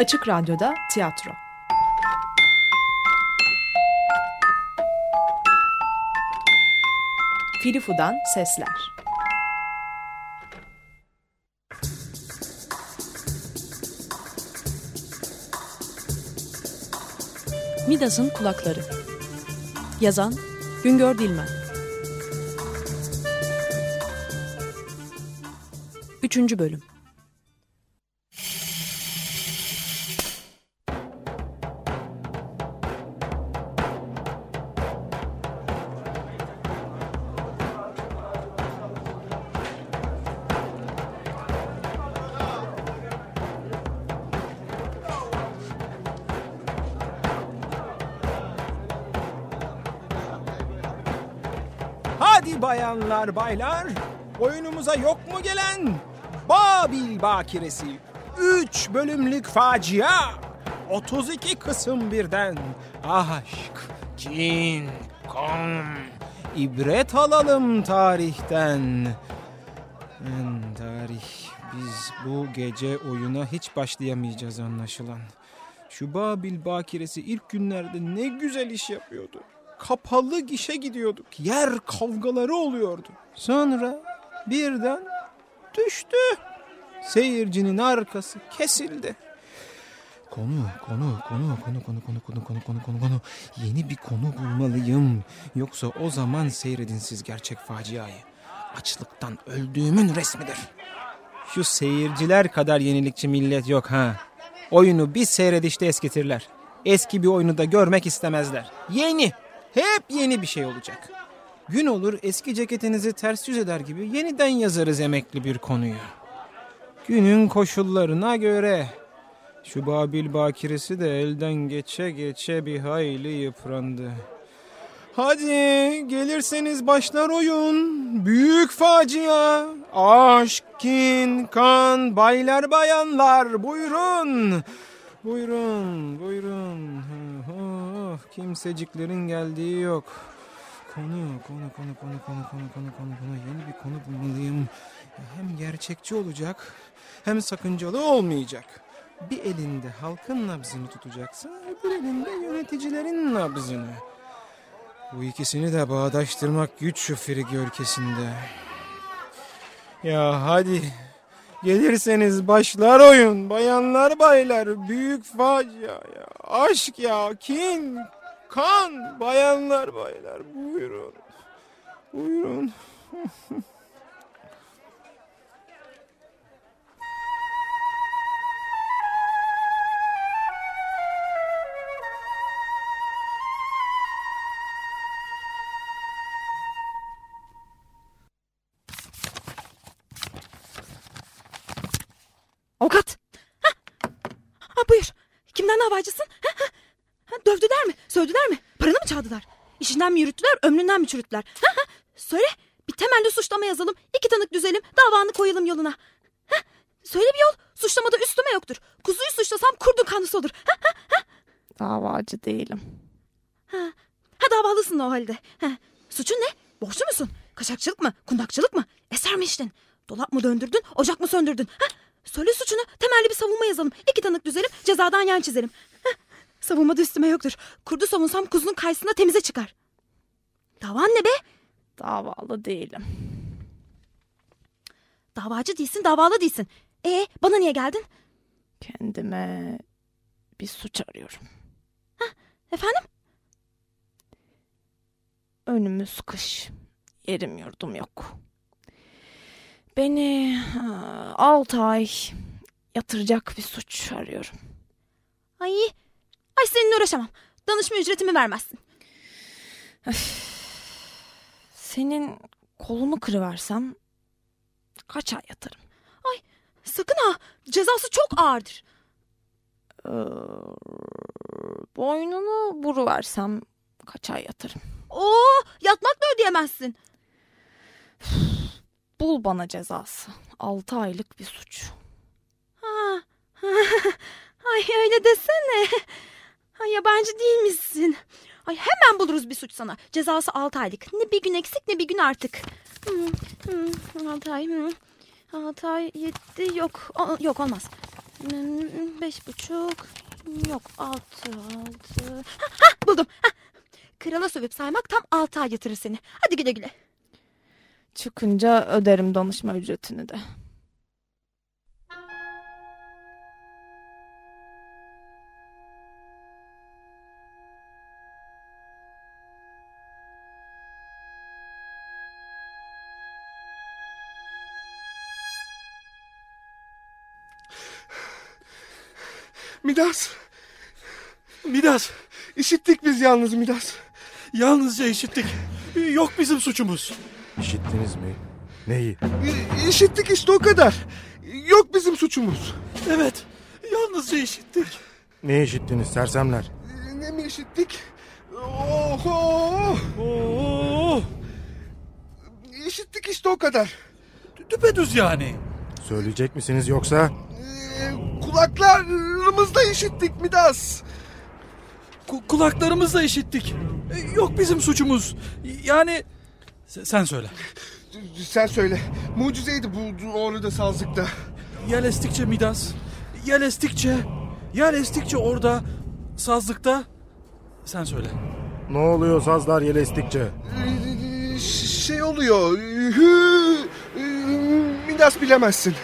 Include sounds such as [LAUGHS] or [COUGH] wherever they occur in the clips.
Açık Radyo'da tiyatro. Filifu'dan sesler. Midas'ın kulakları. Yazan Güngör Dilmen. Üçüncü bölüm. Bayanlar baylar, oyunumuza yok mu gelen Babil Bakiresi 3 bölümlük facia 32 kısım birden aşk, kin, kan ibret alalım tarihten En tarih biz bu gece oyuna hiç başlayamayacağız anlaşılan. Şu Babil Bakiresi ilk günlerde ne güzel iş yapıyordu. Kapalı gişe gidiyorduk. Yer kavgaları oluyordu. Sonra birden düştü. Seyircinin arkası kesildi. Konu, konu, konu, konu, konu, konu, konu, konu, konu, konu, konu. Yeni bir konu bulmalıyım. Yoksa o zaman seyredin siz gerçek faciayı. Açlıktan öldüğümün resmidir. Şu seyirciler kadar yenilikçi millet yok ha. Oyunu bir seyredişte eskitirler. Eski bir oyunu da görmek istemezler. Yeni. Hep yeni bir şey olacak. Gün olur eski ceketinizi ters yüz eder gibi yeniden yazarız emekli bir konuyu. Günün koşullarına göre. Şu Babil bakiresi de elden geçe geçe bir hayli yıprandı. Hadi gelirseniz başlar oyun. Büyük facia. Aşk, kin, kan, baylar bayanlar buyurun. Buyurun, buyurun. Oh, kimseciklerin geldiği yok. Konu, konu, konu, konu, konu, konu, konu, konu, konu. Yeni bir konu bulmalıyım. Hem gerçekçi olacak, hem sakıncalı olmayacak. Bir elinde halkın nabzını tutacaksın, öbür elinde yöneticilerin nabzını. Bu ikisini de bağdaştırmak güç şu Frigi ülkesinde. Ya hadi gelirseniz başlar oyun. Bayanlar baylar büyük facia ya aşk ya kin kan. Bayanlar baylar buyurun. Buyurun. [LAUGHS] Avukat. Ha? Ha, buyur. Kimden davacısın? Ha, ha. Ha, dövdüler mi? Sövdüler mi? Paranı mı çaldılar? İşinden mi yürüttüler, ömründen mi çürüttüler? Ha, ha. Söyle. Bir temelli suçlama yazalım. iki tanık düzelim. Davanı koyalım yoluna. Ha? Söyle bir yol. Suçlamada üstüme yoktur. Kuzuyu suçlasam kurdun kanlısı olur. Ha, ha, ha. Davacı değilim. Ha, ha davalısın o halde. Ha. Suçun ne? Borçlu musun? Kaçakçılık mı? Kundakçılık mı? Eser mi içtin? Dolap mı döndürdün? Ocak mı söndürdün? Ha? Söyle suçunu. Temelli bir savunma yazalım. İki tanık düzelim. Cezadan yan çizelim. Heh. Savunmada üstüme yoktur. Kurdu savunsam kuzunun karşısında temize çıkar. Davan ne be? Davalı değilim. Davacı değilsin, davalı değilsin. E bana niye geldin? Kendime bir suç arıyorum. Efendim? Önümüz kış. Yerim yurdum yok. Beni ha, altı ay yatıracak bir suç arıyorum. Ay, ay seninle uğraşamam. Danışma ücretimi vermezsin. Senin kolunu kırıversem kaç ay yatarım? Sakın ha. Cezası çok ağırdır. Ee, boynunu vuruversem kaç ay yatarım? Oo, yatmak da ödeyemezsin. Bul bana cezası. Altı aylık bir suç. Ha. Ay öyle desene. Ay yabancı değil misin? Ay hemen buluruz bir suç sana. Cezası 6 aylık. Ne bir gün eksik ne bir gün artık. Hmm, hmm, 6 ay. Hmm. 6 ay 7 yok. O- yok olmaz. Hmm, Beş buçuk. Yok altı altı. Ha, ha, buldum. Ha. Krala sövüp saymak tam altı ay yatırır seni. Hadi güle güle. Çıkınca öderim danışma ücretini de. Midas. Midas, işittik biz yalnız Midas. yalnızca işittik. Yok bizim suçumuz. İşittiniz mi? Neyi? İ- İşittik işte o kadar. Yok bizim suçumuz. Evet, yalnızca işittik. Ne işittiniz sersemler? Ne mi işittik? Oho! Oo, İşittik işte o kadar. düpedüz yani. Söyleyecek misiniz yoksa? Ee, kulaklarımızda işittik Midas. Ku- kulaklarımızla işittik. Yok bizim suçumuz. Yani se- sen söyle. Sen söyle. Mucizeydi bu orada sazlıkta. Yel estikçe Midas, yel estikçe, yel estikçe orada sazlıkta. Sen söyle. Ne oluyor sazlar yel estikçe? Şey oluyor. Midas bilemezsin.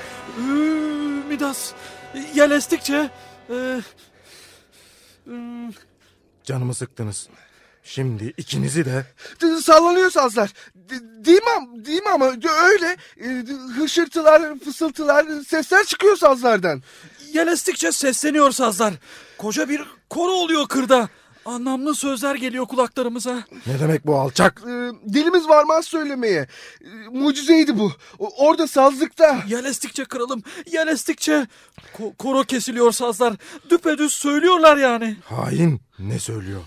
Midas, yel estikçe. e, Canımı sıktınız. Şimdi ikinizi de Sallanıyor sazlar. Değil mi, değil mi ama öyle. Ee, Hışırtılar, fısıltılar, sesler çıkıyor sazlardan. Yel estikçe sesleniyor sazlar. Koca bir koro oluyor kırda. Anlamlı sözler geliyor kulaklarımıza. ne demek bu alçak? Ee, Dilimiz varmaz söylemeye. Ee, Mucizeydi bu. O- Orada sazlıkta. Yel estikçe kralım, yel estikçe. Ko- koro kesiliyor sazlar. Düpedüz söylüyorlar yani. Hain ne söylüyor?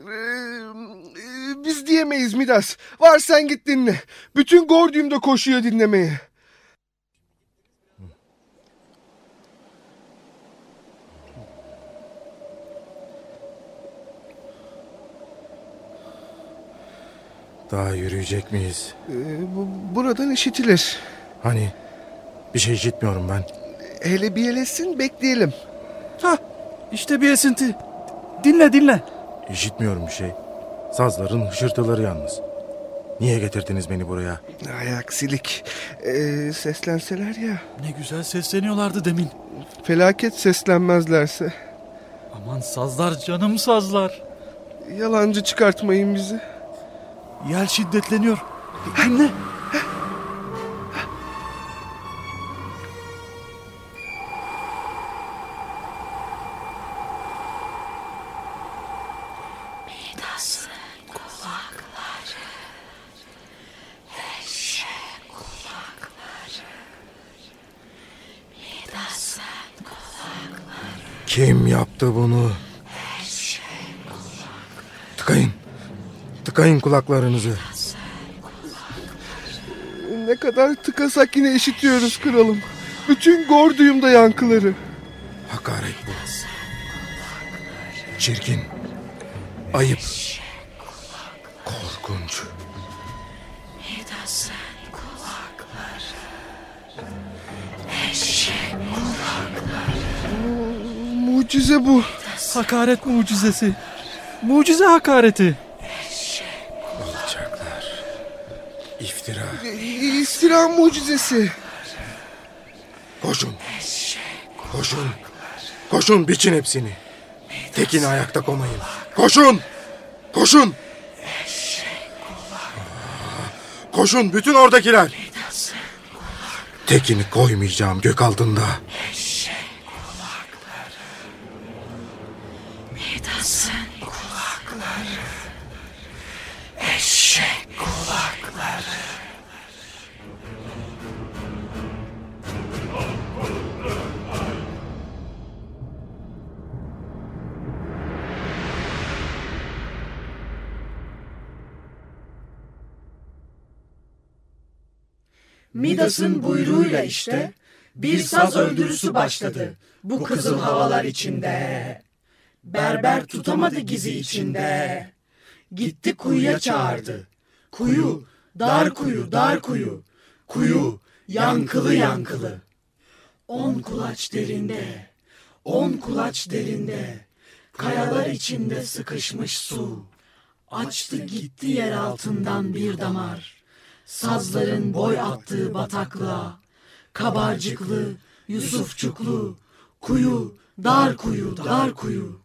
Ee, Biz diyemeyiz Midas. Var sen git dinle. Bütün Gordium da koşuyor dinlemeye. Daha yürüyecek miyiz? Ee, bu- Buradan işitilir. Hani bir şey işitmiyorum ben. Hele bir elesin bekleyelim. Ha, işte bir esinti. Dinle dinle. İşitmiyorum bir şey. Sazların hışırtıları yalnız. Niye getirdiniz beni buraya? Ay aksilik. Ee, seslenseler ya. Ne güzel sesleniyorlardı demin. Felaket seslenmezlerse. Aman sazlar canım sazlar. Yalancı çıkartmayın bizi. Yel şiddetleniyor. Dinle. Kim yaptı bunu? Tıkayın. Tıkayın kulaklarınızı. Ne kadar tıkasak yine işitiyoruz kralım. Bütün Gordium'da yankıları. Hakaret bu. Çirkin. Ayıp. Bu. Hakaret mucizesi. Mucize hakareti. Alçaklar. İftira. İstira mucizesi. Koşun. Koşun. Koşun biçin hepsini. Tekini ayakta komayın. Koşun. Koşun. Koşun bütün oradakiler. Tekini koymayacağım gök altında. Midas'ın buyruğuyla işte bir saz öldürüsü başladı bu kızıl havalar içinde. Berber tutamadı gizi içinde. Gitti kuyuya çağırdı. Kuyu, dar kuyu, dar kuyu. Kuyu, yankılı yankılı. On kulaç derinde, on kulaç derinde, kayalar içinde sıkışmış su. Açtı gitti yer altından bir damar, sazların boy attığı bataklığa, kabarcıklı, Yusufçuklu, kuyu, dar kuyu, dar kuyu.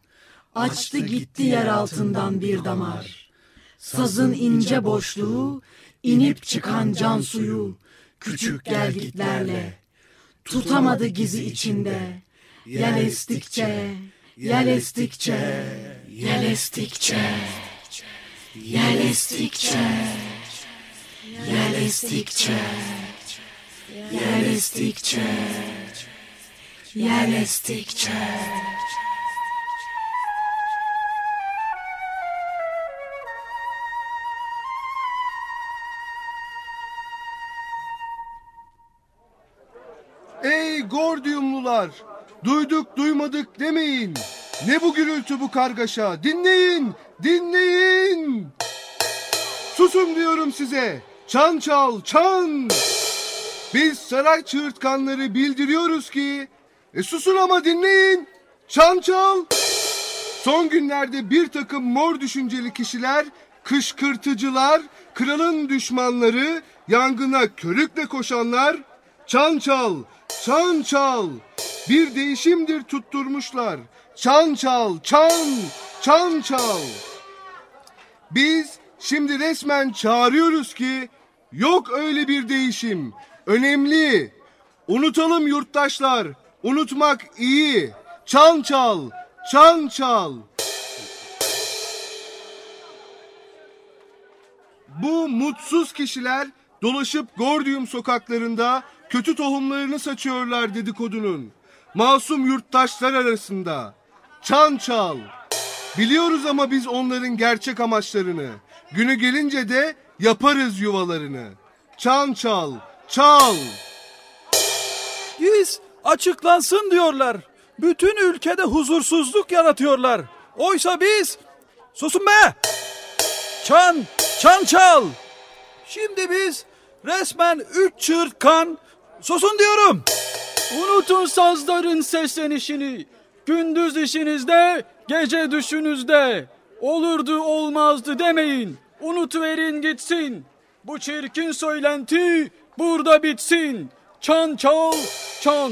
Açtı gitti yer altından bir damar. Sazın ince boşluğu, inip çıkan can suyu, küçük gelgitlerle. Tutamadı gizi içinde, yel estikçe, yel estikçe, yel estikçe, yel estikçe, yel estikçe, yel estikçe, yel estikçe. Ey Gordiyumlular! Duyduk duymadık demeyin. Ne bu gürültü bu kargaşa? Dinleyin! Dinleyin! Susun diyorum size. Çan çal, çan! Biz saray çığırtkanları bildiriyoruz ki... E susun ama dinleyin! Çan çal! Son günlerde bir takım mor düşünceli kişiler, kışkırtıcılar, kralın düşmanları, yangına körükle koşanlar, çan çal, çan çal, bir değişimdir tutturmuşlar. Çan çal, çan, çan çal. Biz şimdi resmen çağırıyoruz ki yok öyle bir değişim. Önemli. Unutalım yurttaşlar. Unutmak iyi. Çan çal, çan çal. Bu mutsuz kişiler dolaşıp Gordium sokaklarında kötü tohumlarını saçıyorlar dedikodunun. Masum yurttaşlar arasında. Çan çal. Biliyoruz ama biz onların gerçek amaçlarını. Günü gelince de yaparız yuvalarını. Çan çal, çal. Giz açıklansın diyorlar. Bütün ülkede huzursuzluk yaratıyorlar. Oysa biz... Susun be! Çan, çan çal! Şimdi biz resmen üç çığırtkan... Susun diyorum! Unutun sazların seslenişini. Gündüz işinizde, gece düşünüzde. Olurdu olmazdı demeyin. Unutuverin gitsin. Bu çirkin söylenti burada bitsin. Çan çal, çan.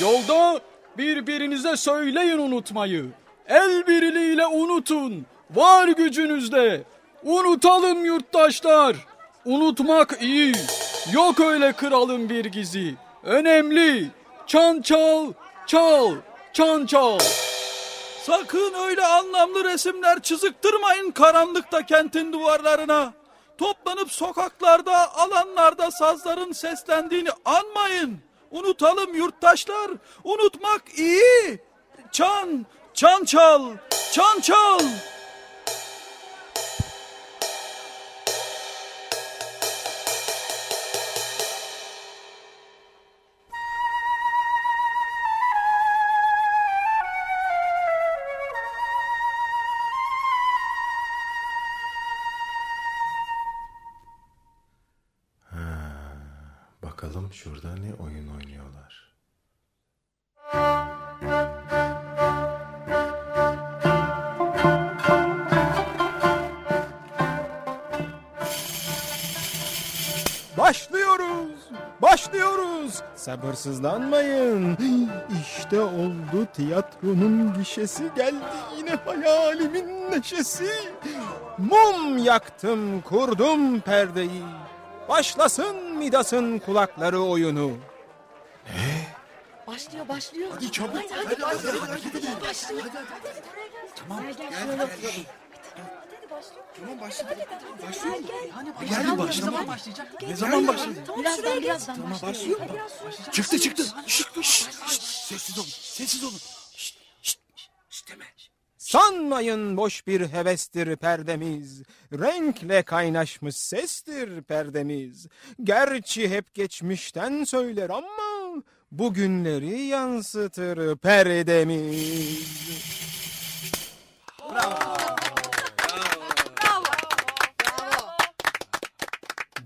Yolda birbirinize söyleyin unutmayı. El birliğiyle unutun. Var gücünüzde. Unutalım yurttaşlar. Unutmak iyi. Yok öyle kralın bir gizi. Önemli. Çan çal, çal, çan çal. Sakın öyle anlamlı resimler çiziktirmeyin karanlıkta kentin duvarlarına. Toplanıp sokaklarda, alanlarda sazların seslendiğini anmayın. Unutalım yurttaşlar. Unutmak iyi. Çan, çan çal, çan çal. Sabırsızlanmayın. [GASPS] İşte oldu tiyatronun gişesi geldi yine hayalimin neşesi. Mum yaktım kurdum perdeyi. Başlasın Midas'ın kulakları oyunu. Başlıyor başlıyor. Hadi çabuk. Hadi hadi, hadi, hadi, başlıyor. Tamam gel gel oturalım. Tamam başladı. Başlıyor. Gel gel. Yani başlama başlayacak. Ne zaman başlayacak? Birazdan birazdan başlıyor. Çıktı çıktı. Şşt, şşt, şşt. Sessiz olun. Sessiz olun. Sanmayın boş bir hevestir perdemiz. Renkle kaynaşmış sestir perdemiz. Gerçi hep geçmişten söyler ama bugünleri yansıtır perdemiz.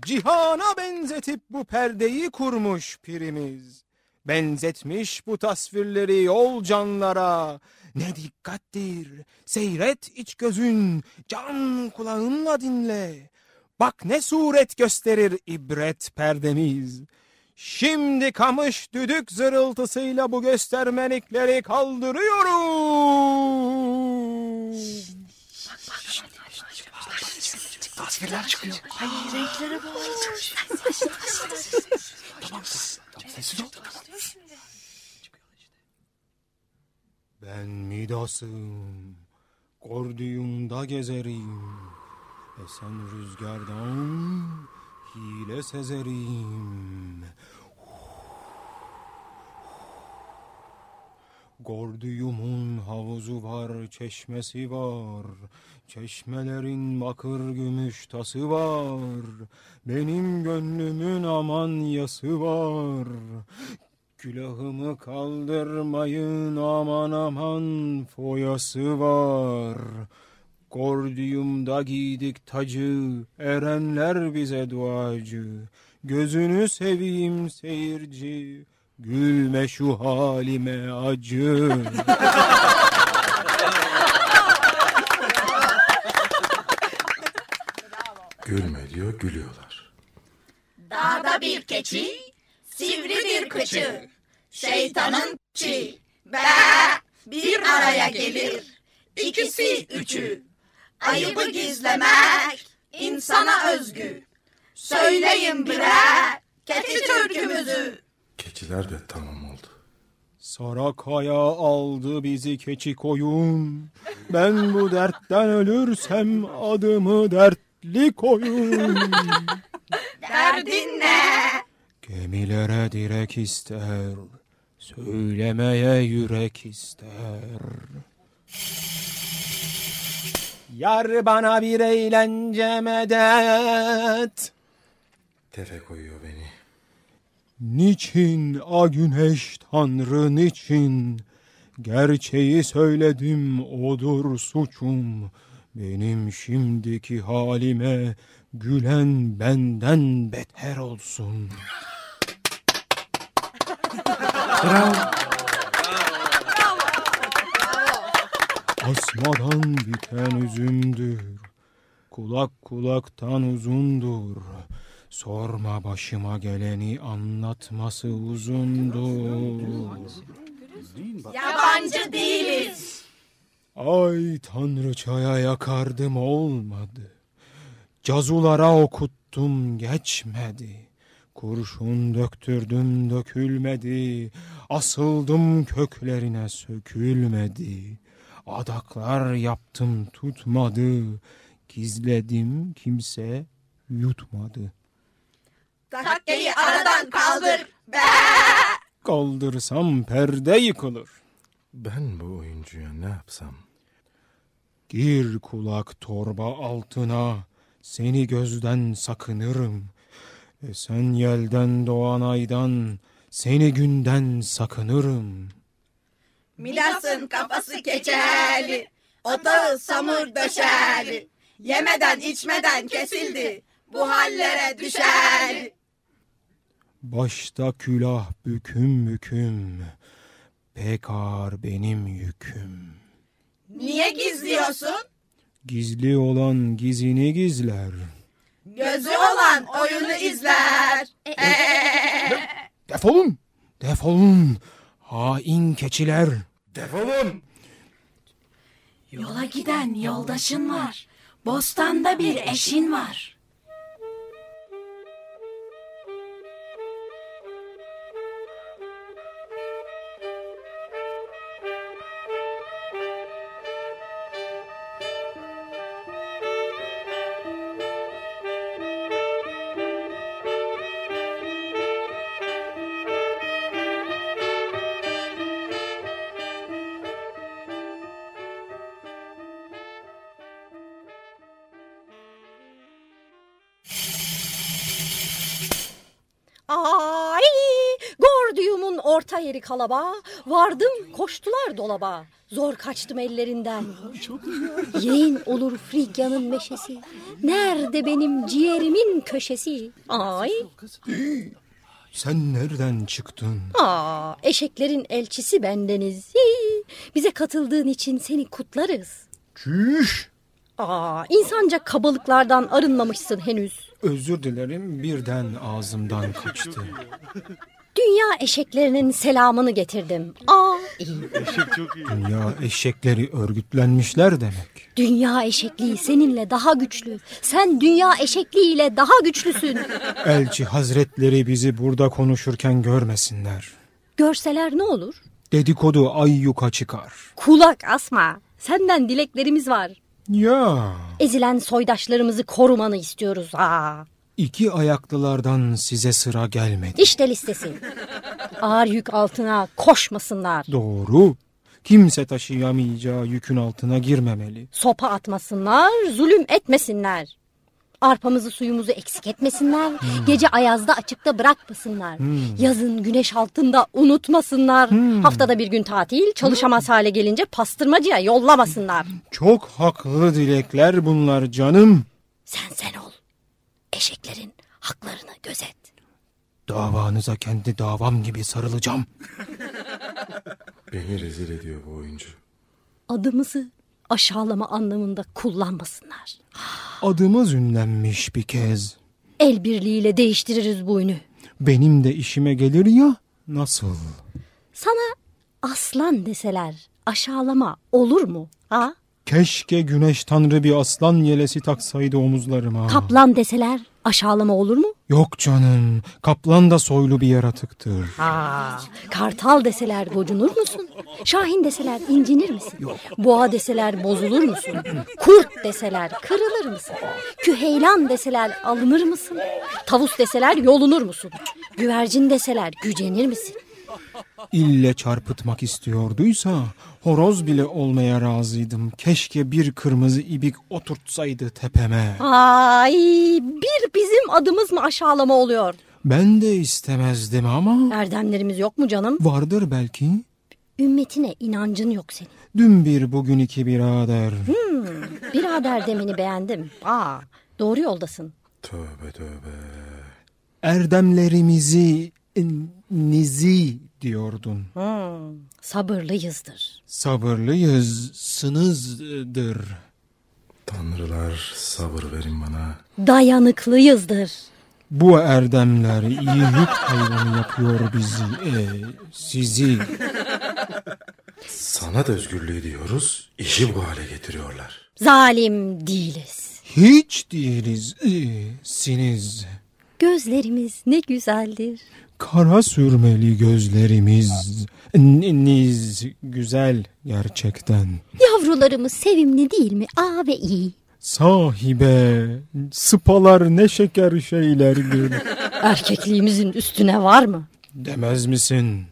Cihana benzetip bu perdeyi kurmuş pirimiz. Benzetmiş bu tasvirleri yol canlara. Ne dikkattir, seyret iç gözün, can kulağınla dinle. Bak ne suret gösterir ibret perdemiz. Şimdi kamış düdük zırıltısıyla bu göstermelikleri kaldırıyoruz. Tasvirler çıkıyor. Ben Midas'ım, Gordium'da gezerim. Esen rüzgardan hile sezerim. Gordium'un havuzu var, çeşmesi var. Çeşmelerin bakır gümüş tası var. Benim gönlümün aman yası var. Külahımı kaldırmayın aman aman foyası var. Gordium'da giydik tacı, erenler bize duacı. Gözünü seveyim seyirci, gülme şu halime acı. Gülme diyor gülüyorlar. Dağda bir keçi, sivri bir kıçı, şeytanın çi, be bir araya gelir, ikisi üçü. Ayıbı gizlemek insana özgü. Söyleyin birer keçi türkümüzü. Keçiler de tamam oldu. Sarakaya aldı bizi keçi koyun. Ben bu dertten ölürsem adımı dertli koyun. Derdin ne? Gemilere direk ister, söylemeye yürek ister. Yar bana bir eğlence medet. Tefe koyuyor beni. Niçin a güneş tanrı niçin? Gerçeği söyledim odur suçum. Benim şimdiki halime gülen benden beter olsun. Asmadan biten üzümdür. Kulak kulaktan uzundur. Sorma başıma geleni anlatması uzundur. Yabancı değiliz. Ay tanrıçaya yakardım olmadı. Cazulara okuttum geçmedi. Kurşun döktürdüm dökülmedi. Asıldım köklerine sökülmedi. Adaklar yaptım tutmadı. Gizledim kimse yutmadı. Takkeyi aradan kaldır. Be! Kaldırsam perde yıkılır. Ben bu oyuncuya ne yapsam? Gir kulak torba altına, seni gözden sakınırım. Esen yelden doğan aydan, seni günden sakınırım. Midas'ın kafası keçeli, otağı samur döşeli. Yemeden içmeden kesildi, bu hallere düşer. Başta külah büküm büküm, pek ağır benim yüküm. Niye gizliyorsun? Gizli olan gizini gizler. Gözü olan oyunu izler. Defolun, defolun, hain keçiler. Defolun! Yola giden yoldaşın var. Bostanda bir eşin var. Orta yeri kalaba, vardım koştular dolaba. Zor kaçtım ellerinden. Yeğen olur Frigya'nın meşesi. Nerede benim ciğerimin köşesi? Ay, Sen nereden çıktın? Aa, eşeklerin elçisi bendeniz. Hii, Bize katıldığın için seni kutlarız. Çüş! Aa, insanca kabalıklardan arınmamışsın henüz. Özür dilerim birden ağzımdan kaçtı. Dünya eşeklerinin selamını getirdim. Aa, iyi. Dünya eşekleri örgütlenmişler demek. Dünya eşekliği seninle daha güçlü. Sen dünya eşekliğiyle daha güçlüsün. Elçi hazretleri bizi burada konuşurken görmesinler. Görseler ne olur? Dedikodu ay yuka çıkar. Kulak asma. Senden dileklerimiz var. Ya Ezilen soydaşlarımızı korumanı istiyoruz. Aa. İki ayaklılardan size sıra gelmedi. İşte listesi. Ağır yük altına koşmasınlar. Doğru. Kimse taşıyamayacağı yükün altına girmemeli. Sopa atmasınlar, zulüm etmesinler. Arpamızı suyumuzu eksik etmesinler. Gece ayazda açıkta bırakmasınlar. Yazın güneş altında unutmasınlar. Haftada bir gün tatil, çalışamaz hale gelince pastırmacıya yollamasınlar. Çok haklı dilekler bunlar canım. Sen sen ol. Eşeklerin haklarını gözet. Davanıza kendi davam gibi sarılacağım. [LAUGHS] Beni rezil ediyor bu oyuncu. Adımızı aşağılama anlamında kullanmasınlar. Adımız ünlenmiş bir kez. El birliğiyle değiştiririz bu ünü. Benim de işime gelir ya nasıl? Sana aslan deseler aşağılama olur mu? Ha? Keşke güneş tanrı bir aslan yelesi taksaydı omuzlarıma. Kaplan deseler aşağılama olur mu? Yok canım. Kaplan da soylu bir yaratıktır. Aa, kartal deseler gocunur musun? Şahin deseler incinir misin? Boğa deseler bozulur musun? Kurt deseler kırılır mısın? Küheylan deseler alınır mısın? Tavus deseler yolunur musun? Güvercin deseler gücenir misin? İlle çarpıtmak istiyorduysa horoz bile olmaya razıydım. Keşke bir kırmızı ibik oturtsaydı tepeme. Ay bir bizim adımız mı aşağılama oluyor? Ben de istemezdim ama Erdemlerimiz yok mu canım? vardır belki. Ümmetine inancın yok senin. Dün bir bugün iki birader. Birader demeni beğendim. Aa, doğru yoldasın. Tövbe tövbe. Erdemlerimizi nizi diyordun. Hmm, sabırlıyızdır. Sabırlıyız, sınızdır. Tanrılar sabır verin bana. Dayanıklıyızdır. Bu erdemler iyi yük hayvanı yapıyor bizi, e, sizi. Sanat özgürlüğü diyoruz, işi bu hale getiriyorlar. Zalim değiliz. Hiç değiliz, e, siniz. Gözlerimiz ne güzeldir. Kara sürmeli gözlerimiz, niz güzel gerçekten. Yavrularımız sevimli değil mi? Aa ve iyi. Sahibe, sıpalar ne şeker şeylerdir. [LAUGHS] Erkekliğimizin üstüne var mı? Demez misin?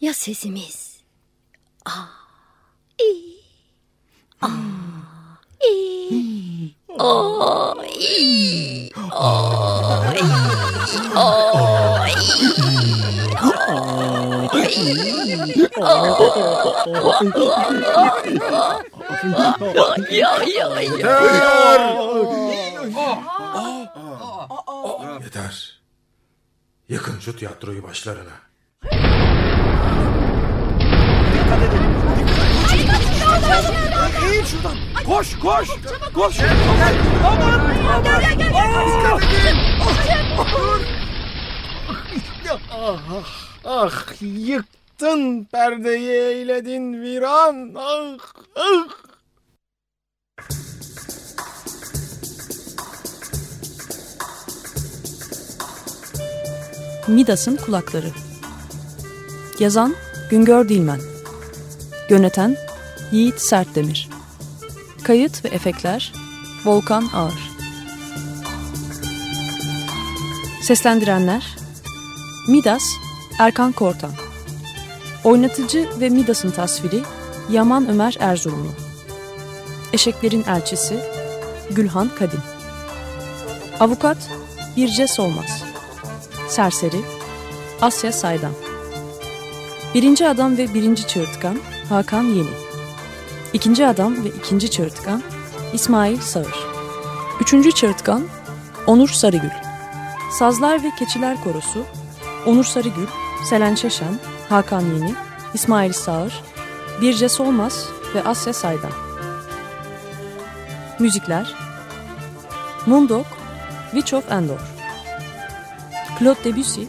Ya sesimiz? Aa, iyi. Aa, iyi. Ya, ya, ya. Yeter. Yakın şu tiyatroyu başlarına. Eğil şuradan. Koş koş. Koş. Ah, ah, yıktın perdeyi eyledin viran. Ah, ah. Midas'ın Kulakları Yazan Güngör Dilmen Yöneten Yiğit Sertdemir. Kayıt ve efektler Volkan Ağır. Seslendirenler Midas Erkan Kortan. Oynatıcı ve Midas'ın tasviri Yaman Ömer Erzurumlu. Eşeklerin Elçisi Gülhan Kadim. Avukat Birce Solmaz. Serseri Asya Saydam. Birinci Adam ve Birinci Çığırtkan Hakan Yeni İkinci Adam ve İkinci Çığırtkan İsmail Sağır. Üçüncü Çığırtkan Onur Sarıgül. Sazlar ve Keçiler Korosu, Onur Sarıgül, Selen Çeşen, Hakan Yeni, İsmail Sağır, Birce Solmaz ve Asya Saydan. Müzikler Mundok, Witch of Endor. Claude Debussy,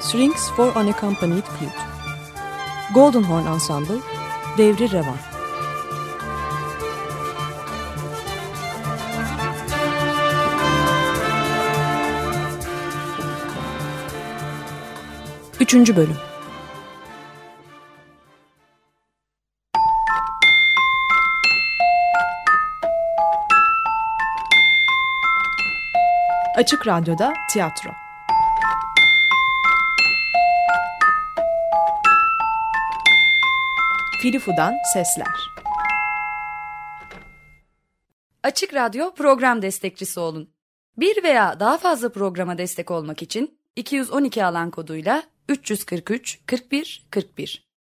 Strings for Unaccompanied Flute. Golden Horn Ensemble, Devri Revan Üçüncü Bölüm. Açık Radyo'da Tiyatro. Filifu'dan Sesler. Açık Radyo program destekçisi olun. Bir veya daha fazla programa destek olmak için 212 alan koduyla 343 41 41